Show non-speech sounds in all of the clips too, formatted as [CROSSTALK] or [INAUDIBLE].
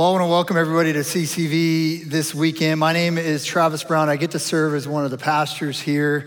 Well, I want to welcome everybody to CCV this weekend. My name is Travis Brown. I get to serve as one of the pastors here.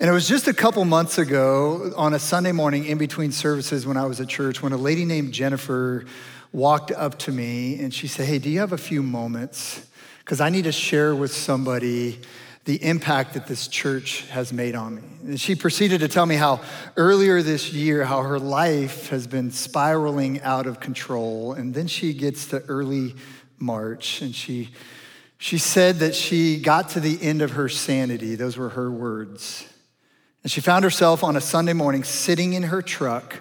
And it was just a couple months ago on a Sunday morning in between services when I was at church when a lady named Jennifer walked up to me and she said, Hey, do you have a few moments? Because I need to share with somebody the impact that this church has made on me. And she proceeded to tell me how earlier this year, how her life has been spiraling out of control. And then she gets to early March and she, she said that she got to the end of her sanity. Those were her words. And she found herself on a Sunday morning sitting in her truck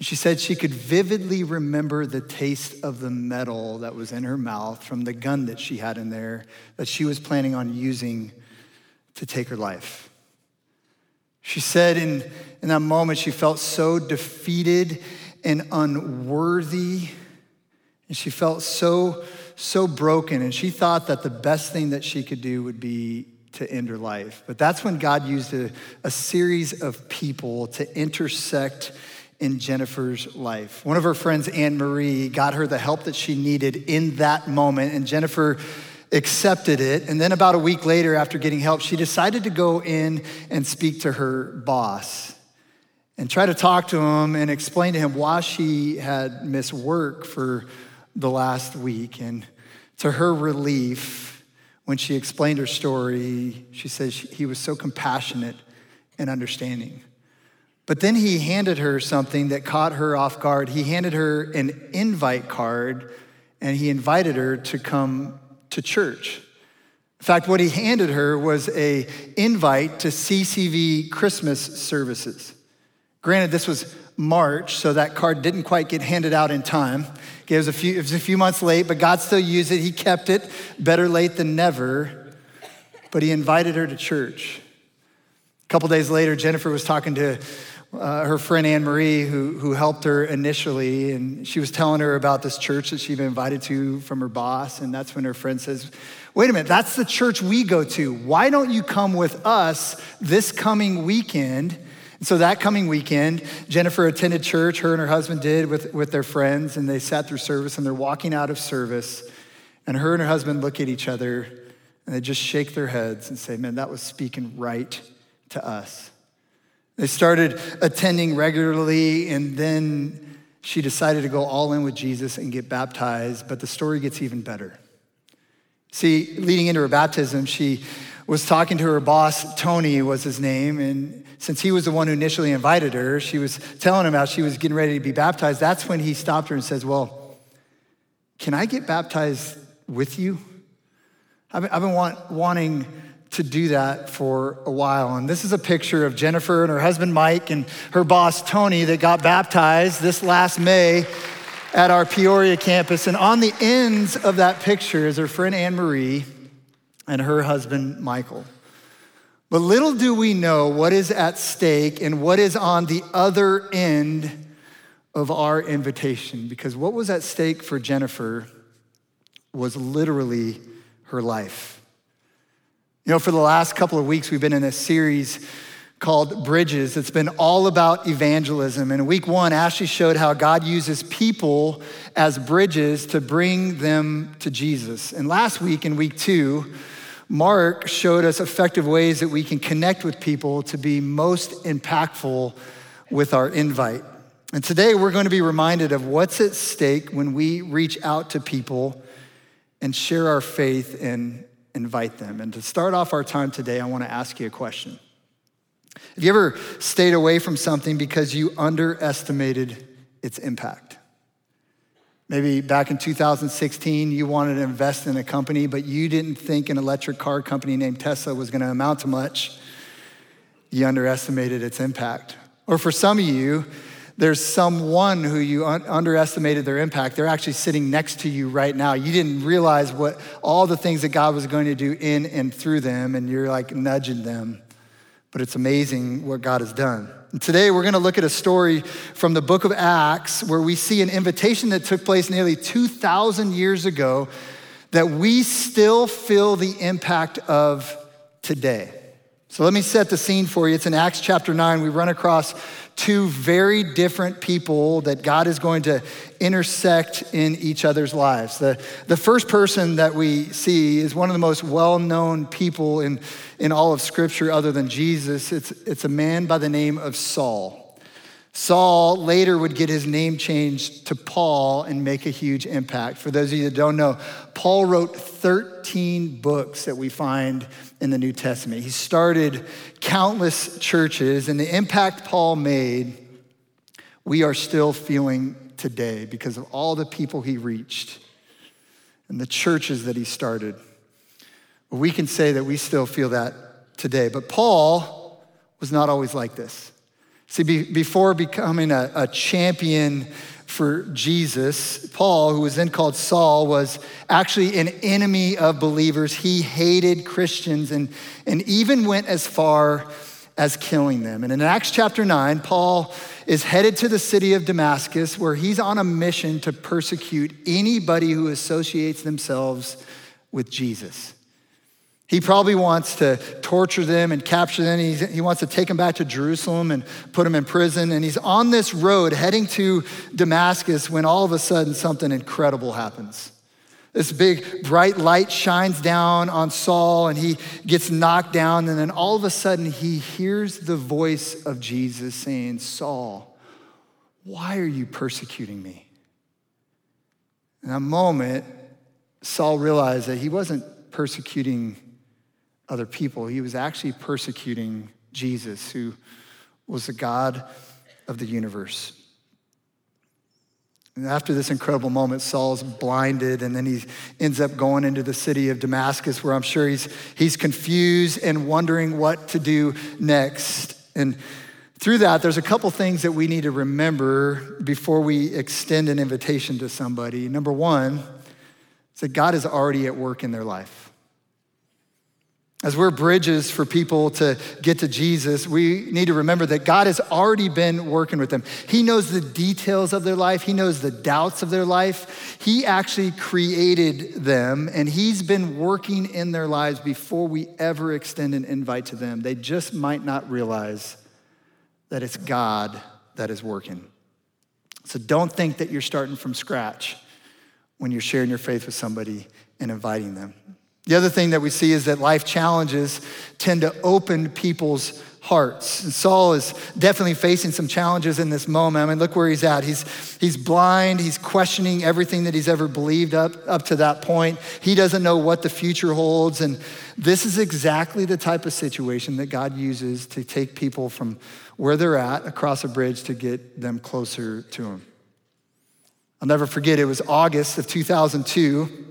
she said she could vividly remember the taste of the metal that was in her mouth from the gun that she had in there that she was planning on using to take her life. She said in, in that moment she felt so defeated and unworthy. And she felt so, so broken. And she thought that the best thing that she could do would be to end her life. But that's when God used a, a series of people to intersect in Jennifer's life. One of her friends, Anne Marie, got her the help that she needed in that moment, and Jennifer accepted it. And then, about a week later, after getting help, she decided to go in and speak to her boss and try to talk to him and explain to him why she had missed work for the last week. And to her relief, when she explained her story, she says he was so compassionate and understanding. But then he handed her something that caught her off guard. He handed her an invite card and he invited her to come to church. In fact, what he handed her was a invite to CCV Christmas services. Granted, this was March, so that card didn't quite get handed out in time. It was a few, it was a few months late, but God still used it. He kept it. Better late than never. But he invited her to church. A couple days later, Jennifer was talking to uh, her friend Anne Marie, who, who helped her initially, and she was telling her about this church that she'd been invited to from her boss. And that's when her friend says, Wait a minute, that's the church we go to. Why don't you come with us this coming weekend? And so that coming weekend, Jennifer attended church, her and her husband did with, with their friends, and they sat through service and they're walking out of service. And her and her husband look at each other and they just shake their heads and say, Man, that was speaking right to us. They started attending regularly, and then she decided to go all in with Jesus and get baptized. But the story gets even better. See, leading into her baptism, she was talking to her boss, Tony was his name, and since he was the one who initially invited her, she was telling him how she was getting ready to be baptized. That's when he stopped her and says, Well, can I get baptized with you? I've been, want, wanting to do that for a while. And this is a picture of Jennifer and her husband Mike and her boss Tony that got baptized this last May at our Peoria campus. And on the ends of that picture is her friend Anne Marie and her husband Michael. But little do we know what is at stake and what is on the other end of our invitation, because what was at stake for Jennifer was literally her life. You know, for the last couple of weeks, we've been in a series called Bridges. It's been all about evangelism. And week one, Ashley showed how God uses people as bridges to bring them to Jesus. And last week, in week two, Mark showed us effective ways that we can connect with people to be most impactful with our invite. And today, we're going to be reminded of what's at stake when we reach out to people and share our faith in invite them. And to start off our time today, I want to ask you a question. Have you ever stayed away from something because you underestimated its impact? Maybe back in 2016, you wanted to invest in a company, but you didn't think an electric car company named Tesla was going to amount to much. You underestimated its impact. Or for some of you, there's someone who you un- underestimated their impact. They're actually sitting next to you right now. You didn't realize what all the things that God was going to do in and through them, and you're like nudging them. But it's amazing what God has done. And today we're going to look at a story from the book of Acts where we see an invitation that took place nearly 2,000 years ago that we still feel the impact of today. So let me set the scene for you. It's in Acts chapter 9. We run across two very different people that God is going to intersect in each other's lives. The, the first person that we see is one of the most well known people in, in all of Scripture other than Jesus. It's, it's a man by the name of Saul. Saul later would get his name changed to Paul and make a huge impact. For those of you that don't know, Paul wrote 13 books that we find in the New Testament. He started countless churches, and the impact Paul made, we are still feeling today because of all the people he reached and the churches that he started. We can say that we still feel that today. But Paul was not always like this. See, be, before becoming a, a champion for Jesus, Paul, who was then called Saul, was actually an enemy of believers. He hated Christians and, and even went as far as killing them. And in Acts chapter 9, Paul is headed to the city of Damascus where he's on a mission to persecute anybody who associates themselves with Jesus. He probably wants to torture them and capture them. He's, he wants to take them back to Jerusalem and put them in prison. And he's on this road heading to Damascus when all of a sudden something incredible happens. This big bright light shines down on Saul and he gets knocked down. And then all of a sudden he hears the voice of Jesus saying, Saul, why are you persecuting me? In a moment, Saul realized that he wasn't persecuting other people. He was actually persecuting Jesus, who was the God of the universe. And after this incredible moment, Saul's blinded, and then he ends up going into the city of Damascus, where I'm sure he's, he's confused and wondering what to do next. And through that, there's a couple things that we need to remember before we extend an invitation to somebody. Number one is that God is already at work in their life. As we're bridges for people to get to Jesus, we need to remember that God has already been working with them. He knows the details of their life, He knows the doubts of their life. He actually created them, and He's been working in their lives before we ever extend an invite to them. They just might not realize that it's God that is working. So don't think that you're starting from scratch when you're sharing your faith with somebody and inviting them. The other thing that we see is that life challenges tend to open people's hearts. And Saul is definitely facing some challenges in this moment. I mean, look where he's at. He's, he's blind. He's questioning everything that he's ever believed up, up to that point. He doesn't know what the future holds. And this is exactly the type of situation that God uses to take people from where they're at across a bridge to get them closer to him. I'll never forget, it was August of 2002.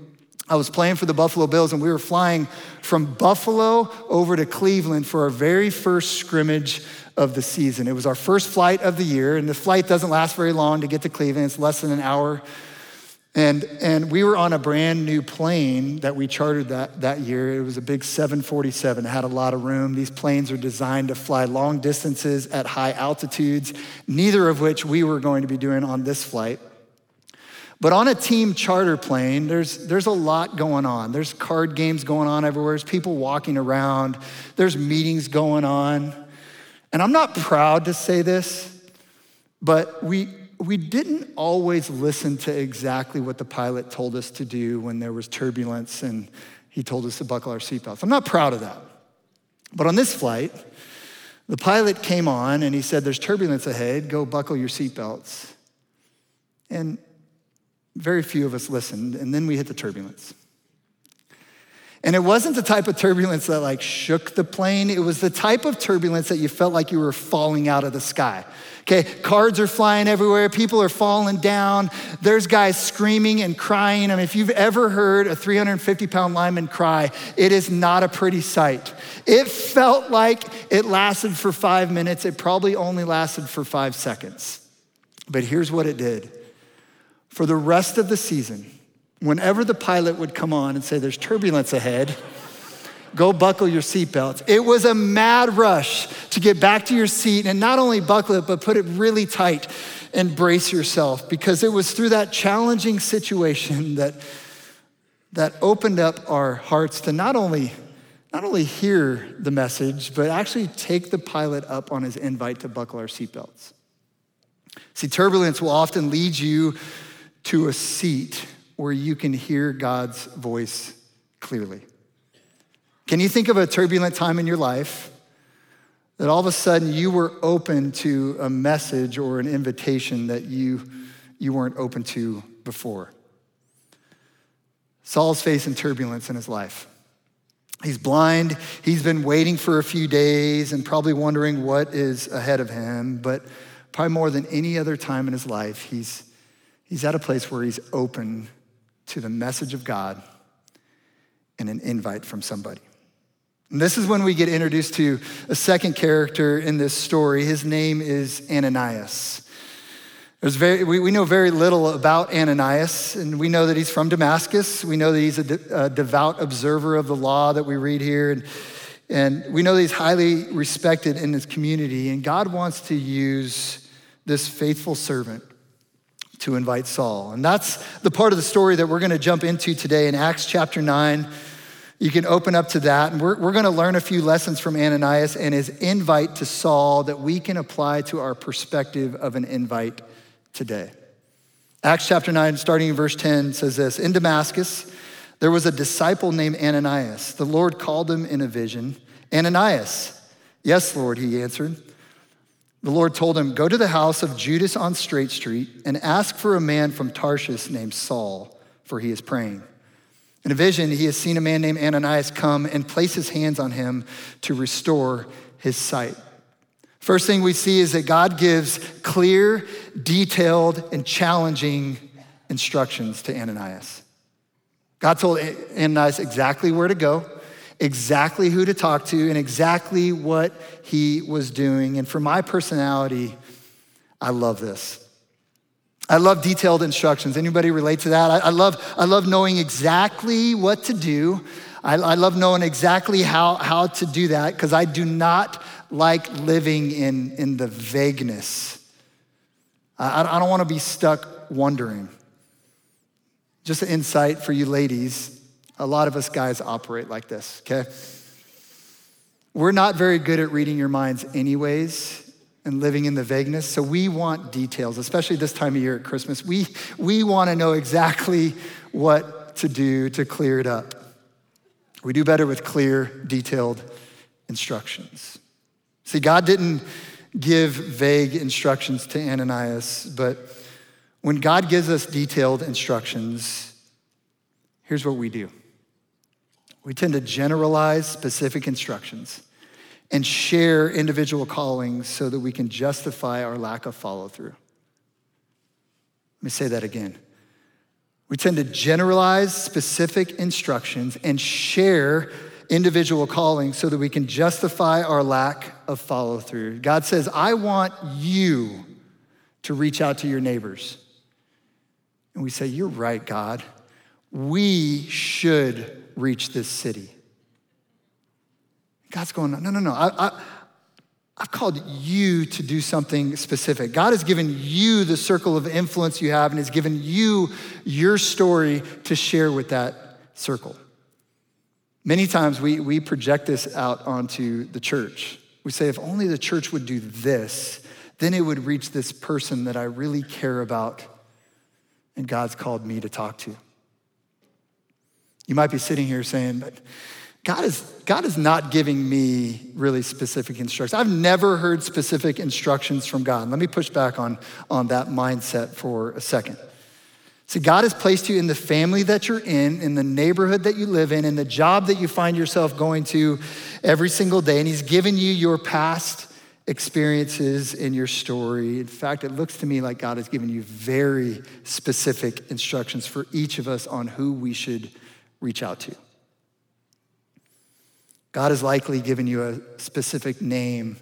I was playing for the Buffalo Bills, and we were flying from Buffalo over to Cleveland for our very first scrimmage of the season. It was our first flight of the year, and the flight doesn't last very long to get to Cleveland, it's less than an hour. And, and we were on a brand new plane that we chartered that, that year. It was a big 747. It had a lot of room. These planes are designed to fly long distances at high altitudes, neither of which we were going to be doing on this flight. But on a team charter plane, there's, there's a lot going on. There's card games going on everywhere, there's people walking around, there's meetings going on. And I'm not proud to say this, but we, we didn't always listen to exactly what the pilot told us to do when there was turbulence and he told us to buckle our seatbelts. I'm not proud of that. But on this flight, the pilot came on and he said, There's turbulence ahead, go buckle your seatbelts. And very few of us listened, and then we hit the turbulence. And it wasn't the type of turbulence that like shook the plane. It was the type of turbulence that you felt like you were falling out of the sky. Okay, cards are flying everywhere. People are falling down. There's guys screaming and crying. I mean, if you've ever heard a 350 pound lineman cry, it is not a pretty sight. It felt like it lasted for five minutes. It probably only lasted for five seconds. But here's what it did for the rest of the season, whenever the pilot would come on and say, There's turbulence ahead, go buckle your seatbelts. It was a mad rush to get back to your seat and not only buckle it, but put it really tight and brace yourself because it was through that challenging situation [LAUGHS] that, that opened up our hearts to not only not only hear the message, but actually take the pilot up on his invite to buckle our seatbelts. See, turbulence will often lead you to a seat where you can hear God's voice clearly. Can you think of a turbulent time in your life that all of a sudden you were open to a message or an invitation that you, you weren't open to before? Saul's facing turbulence in his life. He's blind. He's been waiting for a few days and probably wondering what is ahead of him. But probably more than any other time in his life, he's, he's at a place where he's open to the message of God and an invite from somebody. And this is when we get introduced to a second character in this story. His name is Ananias. There's very, we, we know very little about Ananias, and we know that he's from Damascus. We know that he's a, de, a devout observer of the law that we read here. And, and we know that he's highly respected in his community. And God wants to use this faithful servant to invite Saul. And that's the part of the story that we're going to jump into today in Acts chapter 9. You can open up to that, and we're, we're going to learn a few lessons from Ananias and his invite to Saul that we can apply to our perspective of an invite today. Acts chapter 9, starting in verse 10, says this In Damascus, there was a disciple named Ananias. The Lord called him in a vision Ananias. Yes, Lord, he answered. The Lord told him, Go to the house of Judas on Straight Street and ask for a man from Tarsus named Saul, for he is praying. In a vision, he has seen a man named Ananias come and place his hands on him to restore his sight. First thing we see is that God gives clear, detailed, and challenging instructions to Ananias. God told Ananias exactly where to go, exactly who to talk to, and exactly what he was doing. And for my personality, I love this. I love detailed instructions. Anybody relate to that? I, I, love, I love knowing exactly what to do. I, I love knowing exactly how, how to do that because I do not like living in, in the vagueness. I, I don't want to be stuck wondering. Just an insight for you ladies a lot of us guys operate like this, okay? We're not very good at reading your minds, anyways and living in the vagueness. So we want details, especially this time of year at Christmas. We, we want to know exactly what to do to clear it up. We do better with clear, detailed instructions. See, God didn't give vague instructions to Ananias, but when God gives us detailed instructions, here's what we do we tend to generalize specific instructions and share individual callings so that we can justify our lack of follow through. Let me say that again. We tend to generalize specific instructions and share individual callings so that we can justify our lack of follow through. God says, I want you to reach out to your neighbors. And we say, You're right, God. We should reach this city. God's going, no, no, no. I, I, I've called you to do something specific. God has given you the circle of influence you have and has given you your story to share with that circle. Many times we, we project this out onto the church. We say, if only the church would do this, then it would reach this person that I really care about and God's called me to talk to. You might be sitting here saying, but God is, God is not giving me really specific instructions. I've never heard specific instructions from God. Let me push back on, on that mindset for a second. See, God has placed you in the family that you're in, in the neighborhood that you live in, in the job that you find yourself going to every single day, and He's given you your past experiences in your story. In fact, it looks to me like God has given you very specific instructions for each of us on who we should reach out to. God has likely given you a specific name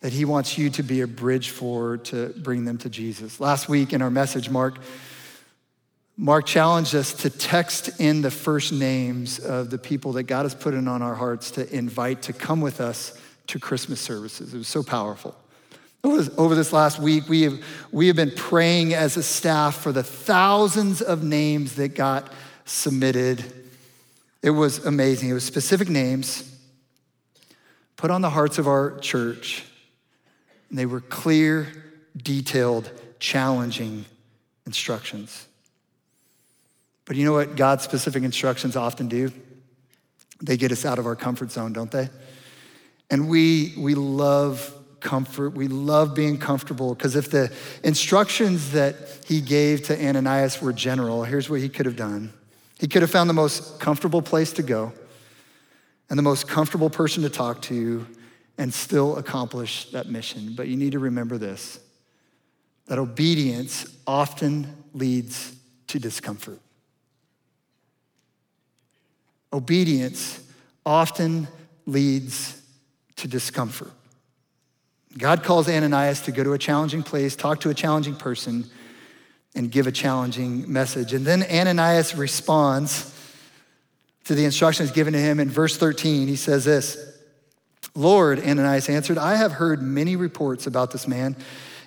that He wants you to be a bridge for to bring them to Jesus. Last week in our message, Mark, Mark challenged us to text in the first names of the people that God has put in on our hearts to invite to come with us to Christmas services. It was so powerful. Over this last week, we have, we have been praying as a staff for the thousands of names that got submitted It was amazing. It was specific names put on the hearts of our church, and they were clear, detailed, challenging instructions. But you know what God's specific instructions often do? They get us out of our comfort zone, don't they? And we, we love comfort. We love being comfortable because if the instructions that he gave to Ananias were general, here's what he could have done. He could have found the most comfortable place to go and the most comfortable person to talk to and still accomplish that mission. But you need to remember this that obedience often leads to discomfort. Obedience often leads to discomfort. God calls Ananias to go to a challenging place, talk to a challenging person, and give a challenging message. And then Ananias responds to the instructions given to him in verse 13. He says this Lord, Ananias answered, I have heard many reports about this man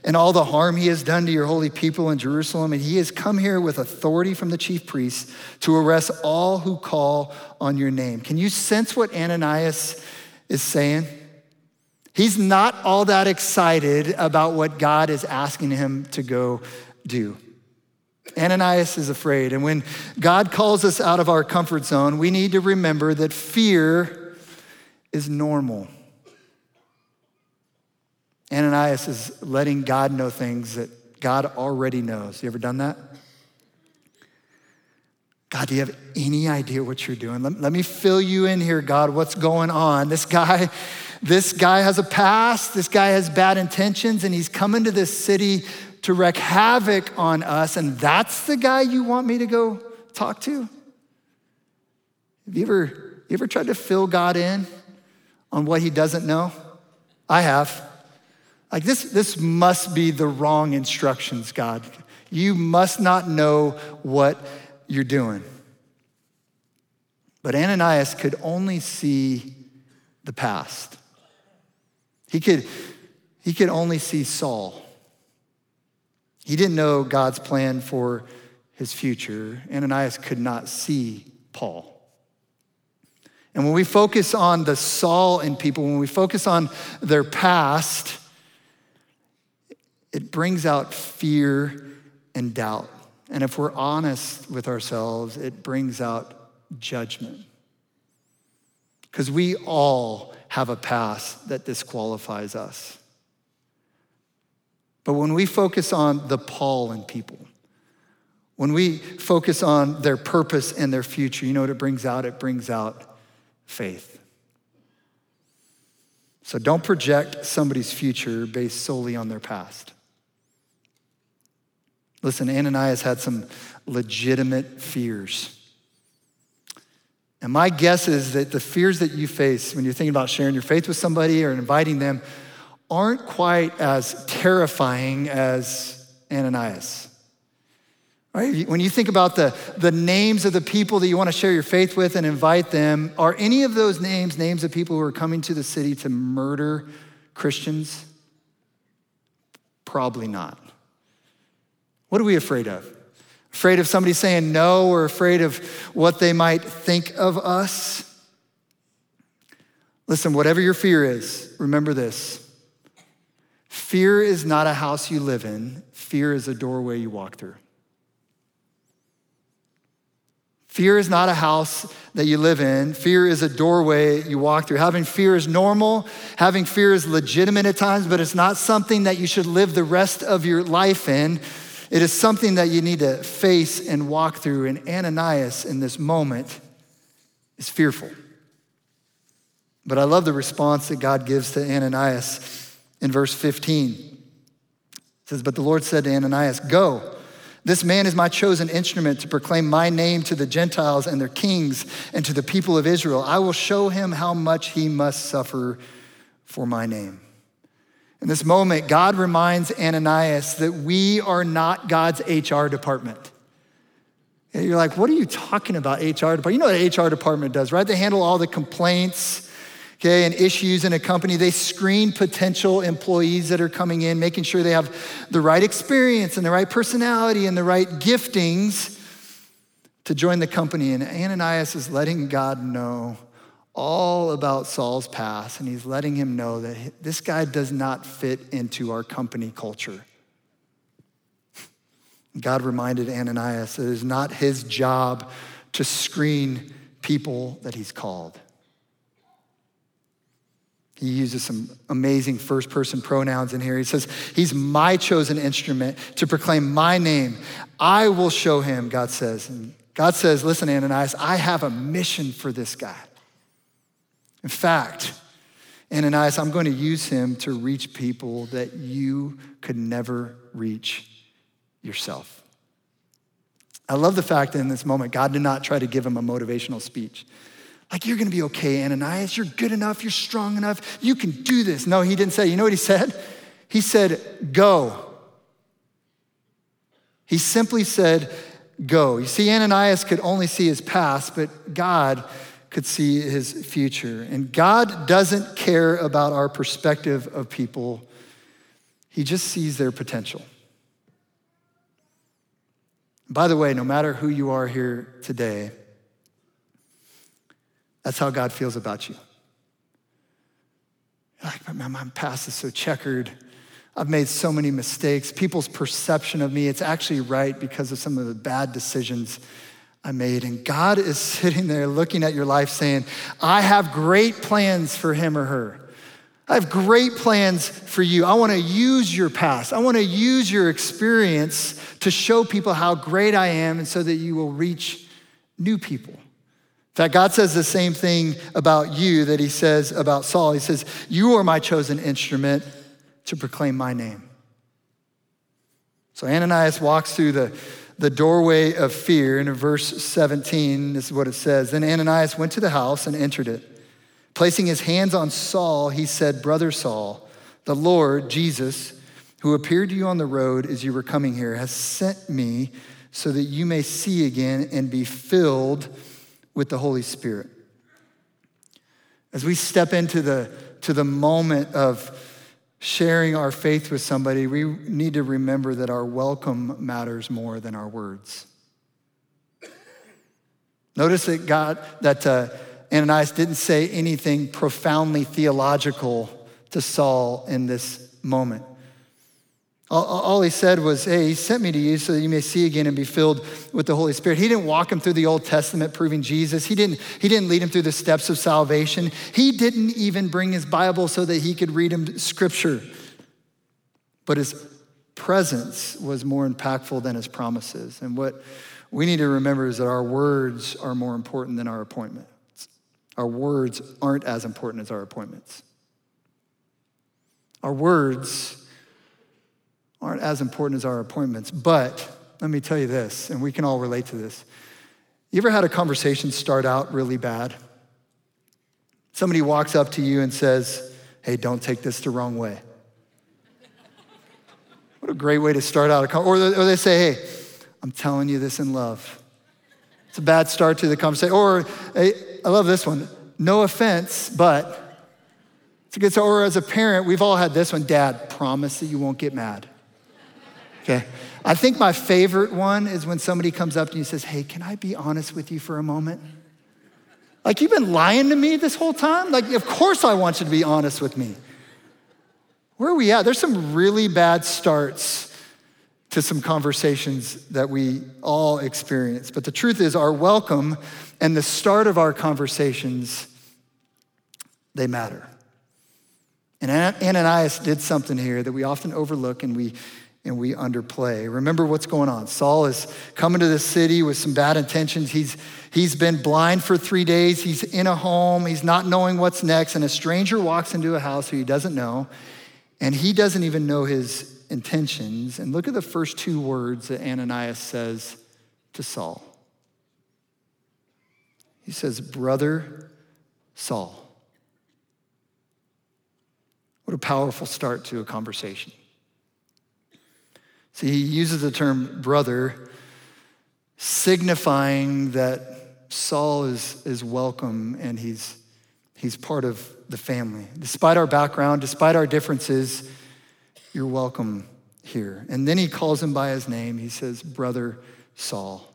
and all the harm he has done to your holy people in Jerusalem. And he has come here with authority from the chief priests to arrest all who call on your name. Can you sense what Ananias is saying? He's not all that excited about what God is asking him to go do. Ananias is afraid. And when God calls us out of our comfort zone, we need to remember that fear is normal. Ananias is letting God know things that God already knows. You ever done that? God, do you have any idea what you're doing? Let, let me fill you in here, God. What's going on? This guy this guy has a past, this guy has bad intentions, and he's coming to this city to wreak havoc on us, and that's the guy you want me to go talk to? Have you ever, you ever tried to fill God in on what he doesn't know? I have. Like, this, this must be the wrong instructions, God. You must not know what you're doing. But Ananias could only see the past. He could, he could only see Saul. He didn't know God's plan for his future. Ananias could not see Paul. And when we focus on the Saul in people, when we focus on their past, it brings out fear and doubt. And if we're honest with ourselves, it brings out judgment. Because we all have a past that disqualifies us. But when we focus on the Paul in people, when we focus on their purpose and their future, you know what it brings out? It brings out faith. So don't project somebody's future based solely on their past. Listen, Ananias had some legitimate fears. And my guess is that the fears that you face when you're thinking about sharing your faith with somebody or inviting them aren't quite as terrifying as Ananias. Right? When you think about the, the names of the people that you want to share your faith with and invite them, are any of those names names of people who are coming to the city to murder Christians? Probably not. What are we afraid of? Afraid of somebody saying no or afraid of what they might think of us? Listen, whatever your fear is, remember this. Fear is not a house you live in, fear is a doorway you walk through. Fear is not a house that you live in. Fear is a doorway you walk through. Having fear is normal. Having fear is legitimate at times, but it's not something that you should live the rest of your life in. It is something that you need to face and walk through. And Ananias, in this moment, is fearful. But I love the response that God gives to Ananias in verse 15. It says, But the Lord said to Ananias, Go. This man is my chosen instrument to proclaim my name to the Gentiles and their kings and to the people of Israel. I will show him how much he must suffer for my name. In this moment, God reminds Ananias that we are not God's HR department. And you're like, what are you talking about, HR department? You know what HR department does, right? They handle all the complaints, okay, and issues in a company. They screen potential employees that are coming in, making sure they have the right experience and the right personality and the right giftings. to join the company. And Ananias is letting God know all about Saul's past, and he's letting him know that this guy does not fit into our company culture. God reminded Ananias that it is not his job to screen people that he's called. He uses some amazing first person pronouns in here. He says, He's my chosen instrument to proclaim my name. I will show him, God says. And God says, Listen, Ananias, I have a mission for this guy. In fact, Ananias, I'm going to use him to reach people that you could never reach yourself. I love the fact that in this moment, God did not try to give him a motivational speech. Like, you're gonna be okay, Ananias. You're good enough. You're strong enough. You can do this. No, he didn't say. You know what he said? He said, Go. He simply said, Go. You see, Ananias could only see his past, but God could see his future. And God doesn't care about our perspective of people, He just sees their potential. By the way, no matter who you are here today, that's how God feels about you. Like, my, my past is so checkered. I've made so many mistakes. People's perception of me, it's actually right because of some of the bad decisions I made. And God is [LAUGHS] sitting there looking at your life saying, I have great plans for him or her. I have great plans for you. I want to use your past. I want to use your experience to show people how great I am and so that you will reach new people. In fact, God says the same thing about you that he says about Saul. He says, You are my chosen instrument to proclaim my name. So Ananias walks through the, the doorway of fear. And in verse 17, this is what it says Then Ananias went to the house and entered it. Placing his hands on Saul, he said, Brother Saul, the Lord, Jesus, who appeared to you on the road as you were coming here, has sent me so that you may see again and be filled with the Holy Spirit. As we step into the, to the moment of sharing our faith with somebody, we need to remember that our welcome matters more than our words. Notice that God, that uh, Ananias didn't say anything profoundly theological to Saul in this moment. All, he said was, Hey, he sent me to you so that you may see again and be filled with the Holy Spirit. He didn't walk him through the Old Testament proving Jesus. He didn't, he didn't lead him through the steps of salvation. He didn't even bring his Bible so that he could read him scripture. But his presence was more impactful than his promises. And what we need to remember is that our words are more important than our appointments. Our words aren't as important as our appointments. Our words aren't as important as our appointments. But let me tell you this, and we can all relate to this. You ever had a conversation start out really bad? Somebody walks up to you and says, Hey, don't take this the wrong way. What a great way to start out a conversation. Or they say, Hey, I'm telling you this in love. It's a bad start to the conversation. Or, hey, I love this one. No offense, but it's a good story. Or as a parent, we've all had this one. Dad, promise that you won't get mad. Okay. I think my favorite one is when somebody comes up to you and says, Hey, can I be honest with you for a moment? Like, you've been lying to me this whole time? Like, of course I want you to be honest with me. Where are we at? There's some really bad starts to some conversations that we all experience. But the truth is, our welcome and the start of our conversations, they matter. And Ananias did something here that we often overlook and we, and we underplay. Remember what's going on. Saul is coming to the city with some bad intentions. He's, he's been blind for three days. He's in a home. He's not knowing what's next. And a stranger walks into a house who he doesn't know. And he doesn't even know his intentions. And look at the first two words that Ananias says to Saul. He says, Brother Saul. What a powerful start to a conversation. See, he uses the term brother, signifying that Saul is, is welcome and he's, he's part of the family. Despite our background, despite our differences, you're welcome here. And then he calls him by his name. He says, Brother Saul.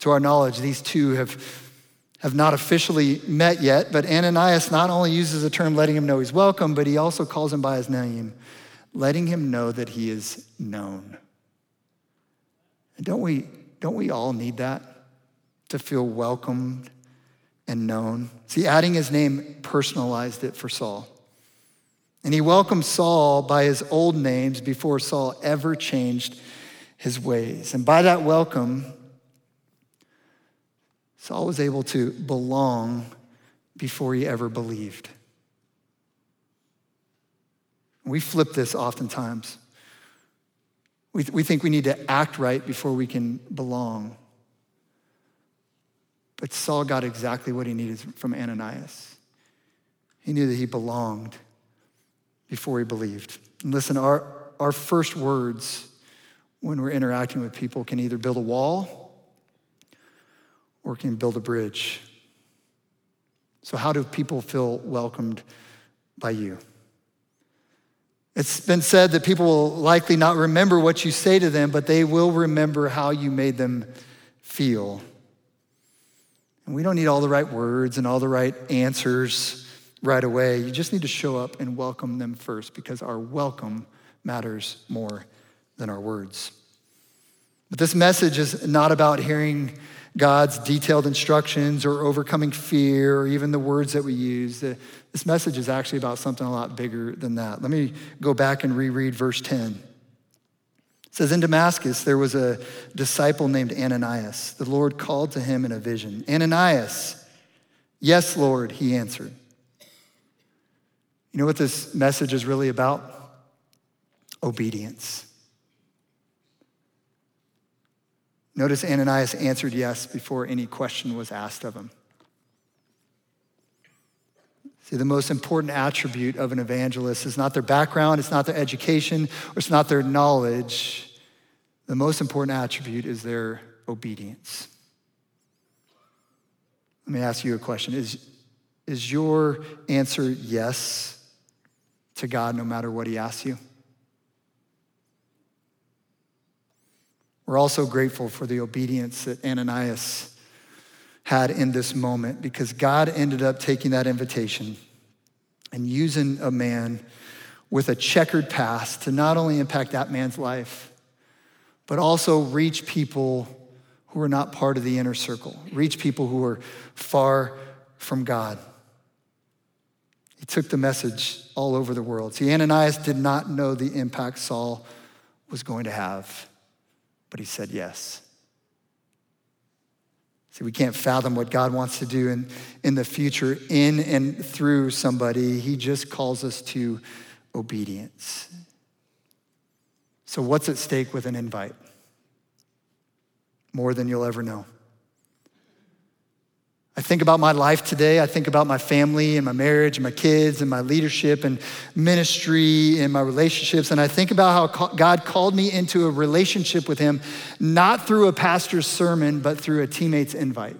To our knowledge, these two have have not officially met yet, but Ananias not only uses the term letting him know he's welcome, but he also calls him by his name, letting him know that he is known. And don't we, don't we all need that to feel welcomed and known? See, adding his name personalized it for Saul. And he welcomed Saul by his old names before Saul ever changed his ways. And by that welcome, Saul was able to belong before he ever believed. We flip this oftentimes. We, th- we think we need to act right before we can belong. But Saul got exactly what he needed from Ananias. He knew that he belonged before he believed. And listen, our, our first words when we're interacting with people can either build a wall or can build a bridge. So, how do people feel welcomed by you? It's been said that people will likely not remember what you say to them, but they will remember how you made them feel. And we don't need all the right words and all the right answers right away. You just need to show up and welcome them first because our welcome matters more than our words. But this message is not about hearing God's detailed instructions or overcoming fear or even the words that we use. This message is actually about something a lot bigger than that. Let me go back and reread verse 10. It says, In Damascus, there was a disciple named Ananias. The Lord called to him in a vision Ananias, yes, Lord, he answered. You know what this message is really about? Obedience. Notice Ananias answered yes before any question was asked of him. See, the most important attribute of an evangelist is not their background, it's not their education, or it's not their knowledge. The most important attribute is their obedience. Let me ask you a question. Is, is your answer yes to God no matter what He asks you? We're also grateful for the obedience that Ananias had in this moment because God ended up taking that invitation and using a man with a checkered past to not only impact that man's life, but also reach people who are not part of the inner circle, reach people who are far from God. He took the message all over the world. See, Ananias did not know the impact Saul was going to have but he said yes. See, we can't fathom what God wants to do in, in the future in and through somebody. He just calls us to obedience. So, what's at stake with an invite? More than you'll ever know. I think about my life today. I think about my family and my marriage and my kids and my leadership and ministry and my relationships. And I think about how God called me into a relationship with Him, not through a pastor's sermon, but through a teammate's invite.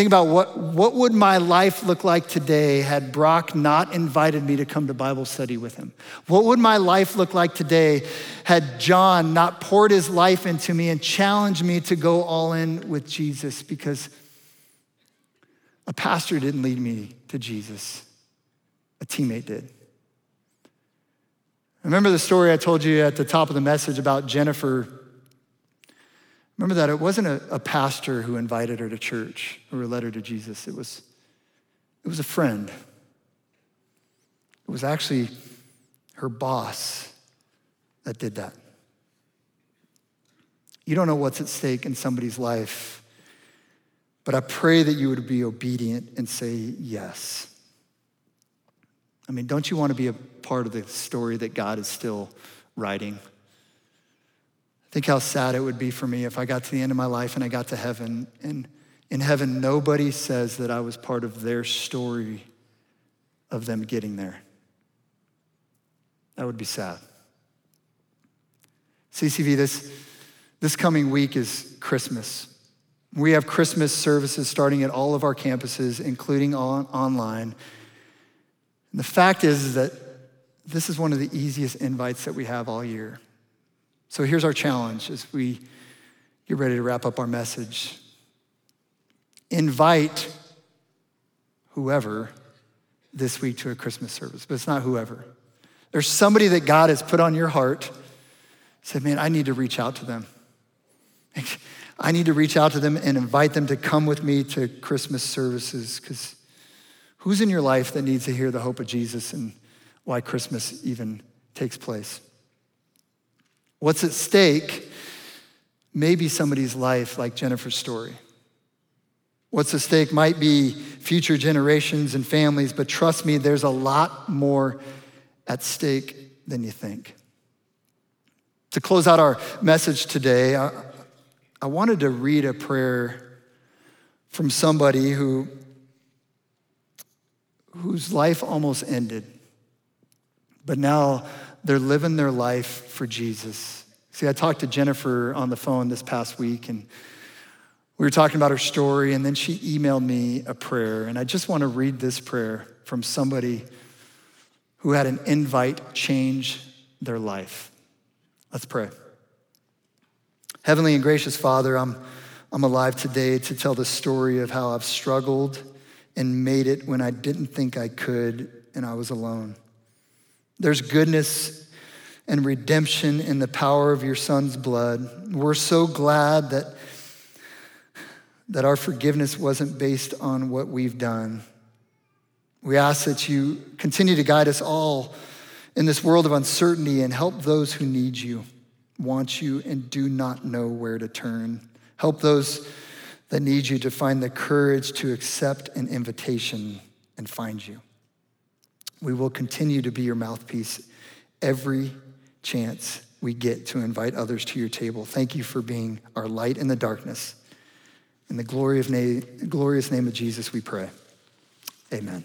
Think about what, what would my life look like today had Brock not invited me to come to Bible study with him? What would my life look like today had John not poured his life into me and challenged me to go all in with Jesus? Because a pastor didn't lead me to Jesus, a teammate did. Remember the story I told you at the top of the message about Jennifer Remember that it wasn't a, a, pastor who invited her to church or led her to Jesus. It was, it was a friend. It was actually her boss that did that. You don't know what's at stake in somebody's life, but I pray that you would be obedient and say yes. I mean, don't you want to be a part of the story that God is still writing? Think how sad it would be for me if I got to the end of my life and I got to heaven, and in heaven, nobody says that I was part of their story of them getting there. That would be sad. CCV, this, this coming week is Christmas. We have Christmas services starting at all of our campuses, including on, online. And the fact is, is that this is one of the easiest invites that we have all year. So here's our challenge as we get ready to wrap up our message. Invite whoever this week to a Christmas service, but it's not whoever. There's somebody that God has put on your heart. Say, man, I need to reach out to them. [LAUGHS] I need to reach out to them and invite them to come with me to Christmas services because who's in your life that needs to hear the hope of Jesus and why Christmas even takes place? What's at stake may be somebody's life, like Jennifer's story. What's at stake might be future generations and families, but trust me, there's a lot more at stake than you think. To close out our message today, I, I wanted to read a prayer from somebody who, whose life almost ended, but now they're living their life for Jesus. See, I talked to Jennifer on the phone this past week, and we were talking about her story, and then she emailed me a prayer. And I just want to read this prayer from somebody who had an invite change their life. Let's pray. Heavenly and gracious Father, I'm, I'm alive today to tell the story of how I've struggled and made it when I didn't think I could and I was alone. There's goodness and redemption in the power of your son's blood. We're so glad that that our forgiveness wasn't based on what we've done. We ask that you continue to guide us all in this world of uncertainty and help those who need you, want you, and do not know where to turn. Help those that need you to find the courage to accept an invitation and find you. We will continue to be your mouthpiece every chance we get to invite others to your table. Thank you for being our light in the darkness. In the glory of na- glorious name of Jesus, we pray. Amen.